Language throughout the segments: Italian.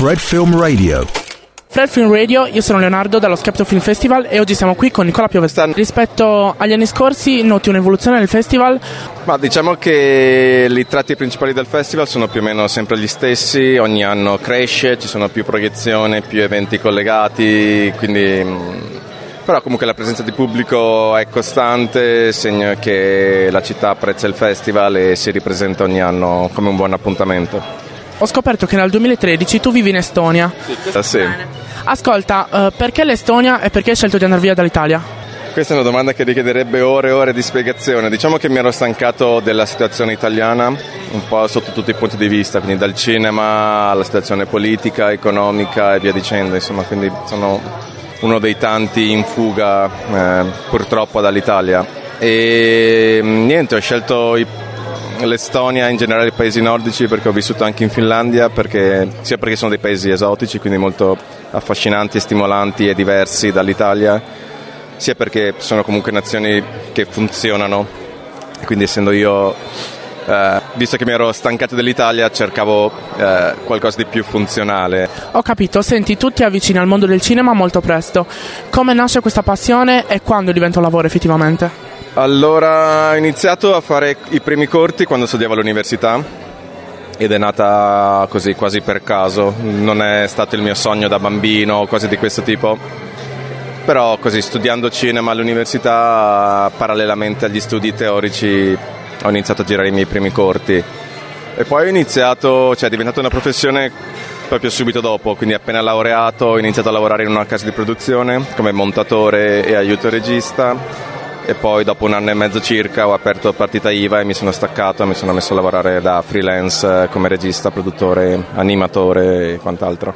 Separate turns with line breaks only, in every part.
Fred Film Radio.
Fred Film Radio, io sono Leonardo dallo Skepto Film Festival e oggi siamo qui con Nicola Piovestano. Rispetto agli anni scorsi noti un'evoluzione del festival?
Ma diciamo che i tratti principali del festival sono più o meno sempre gli stessi, ogni anno cresce, ci sono più proiezioni, più eventi collegati, quindi però comunque la presenza di pubblico è costante, segno che la città apprezza il festival e si ripresenta ogni anno come un buon appuntamento.
Ho scoperto che nel 2013 tu vivi in Estonia.
Sì. sì.
Ascolta, uh, perché l'Estonia e perché hai scelto di andare via dall'Italia?
Questa è una domanda che richiederebbe ore e ore di spiegazione. Diciamo che mi ero stancato della situazione italiana, un po' sotto tutti i punti di vista, quindi dal cinema alla situazione politica, economica e via dicendo. Insomma, quindi sono uno dei tanti in fuga eh, purtroppo dall'Italia. E mm, niente, ho scelto i l'Estonia, in generale i paesi nordici perché ho vissuto anche in Finlandia, perché, sia perché sono dei paesi esotici, quindi molto affascinanti, stimolanti e diversi dall'Italia, sia perché sono comunque nazioni che funzionano, quindi essendo io, eh, visto che mi ero stancato dell'Italia, cercavo eh, qualcosa di più funzionale.
Ho capito, senti, tu ti avvicini al mondo del cinema molto presto. Come nasce questa passione e quando diventa un lavoro effettivamente?
Allora, ho iniziato a fare i primi corti quando studiavo all'università ed è nata così quasi per caso, non è stato il mio sogno da bambino o cose di questo tipo, però così studiando cinema all'università parallelamente agli studi teorici ho iniziato a girare i miei primi corti. E poi ho iniziato, cioè è diventata una professione proprio subito dopo, quindi appena laureato ho iniziato a lavorare in una casa di produzione come montatore e aiuto regista e poi dopo un anno e mezzo circa ho aperto partita IVA e mi sono staccato e mi sono messo a lavorare da freelance eh, come regista, produttore, animatore e quant'altro.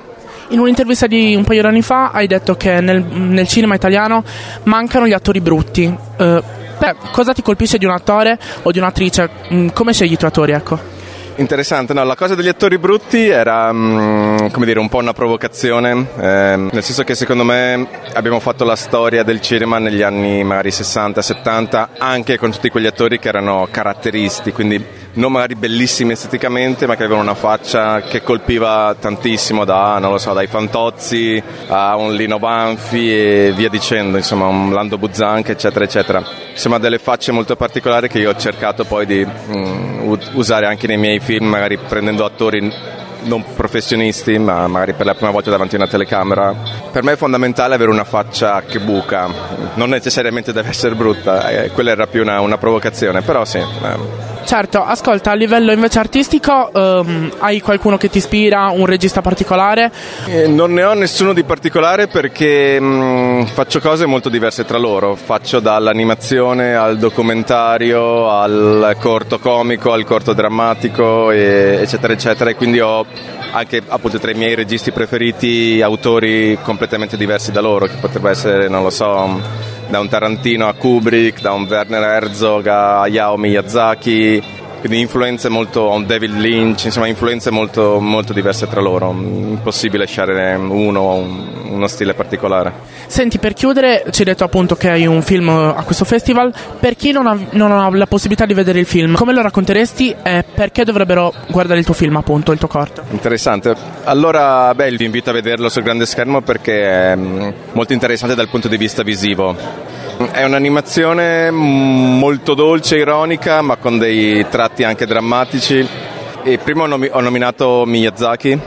In un'intervista di un paio di anni fa hai detto che nel, nel cinema italiano mancano gli attori brutti. Uh, beh, cosa ti colpisce di un attore o di un'attrice? Mm, come scegli i tuoi attori? Ecco?
Interessante, no, la cosa degli attori brutti era um, come dire, un po' una provocazione, eh, nel senso che secondo me abbiamo fatto la storia del cinema negli anni magari 60-70 anche con tutti quegli attori che erano caratteristi, quindi non magari bellissimi esteticamente, ma che avevano una faccia che colpiva tantissimo, da, so, dai Fantozzi a un Lino Banfi e via dicendo, insomma, un Lando Buzzanche, eccetera, eccetera. Insomma, delle facce molto particolari che io ho cercato poi di um, usare anche nei miei film, magari prendendo attori non professionisti, ma magari per la prima volta davanti a una telecamera. Per me è fondamentale avere una faccia che buca, non necessariamente deve essere brutta, eh, quella era più una, una provocazione, però sì. Eh.
Certo, ascolta, a livello invece artistico um, hai qualcuno che ti ispira, un regista particolare?
Eh, non ne ho nessuno di particolare perché mh, mm, faccio cose molto diverse tra loro, faccio dall'animazione al documentario, al corto comico, al corto drammatico, e, eccetera, eccetera, e quindi ho anche appunto tra i miei registi preferiti autori completamente diversi da loro, che potrebbe essere, non lo so da un Tarantino a Kubrick, da un Werner Herzog a Hayao Miyazaki, quindi influenze molto, un David Lynch, insomma influenze molto, molto diverse tra loro, impossibile scegliere uno o un, uno stile particolare.
Senti, per chiudere, ci hai detto appunto che hai un film a questo festival, per chi non ha, non ha la possibilità di vedere il film, come lo racconteresti e perché dovrebbero guardare il tuo film appunto, il tuo corto?
Interessante, allora beh, vi invito a vederlo sul grande schermo perché è mm, molto interessante dal punto di vista visivo. È un'animazione molto dolce, ironica, ma con dei tratti anche drammatici. E prima ho nominato Miyazaki,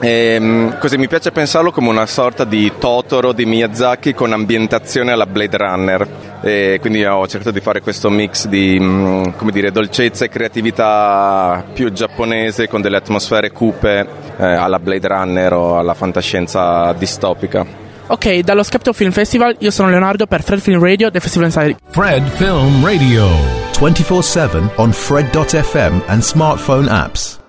e, ehm, così mi piace pensarlo come una sorta di Totoro di Miyazaki con ambientazione alla Blade Runner. E quindi ho cercato di fare questo mix di mm, dire, dolcezza e creatività più giapponese con delle atmosfere cupe eh, alla Blade Runner o alla fantascienza distopica.
Ok, dallo Skepto Film Festival io sono Leonardo per Fred Film Radio del Festival Insider.
Fred Film Radio 24/7 on fred.fm and smartphone apps.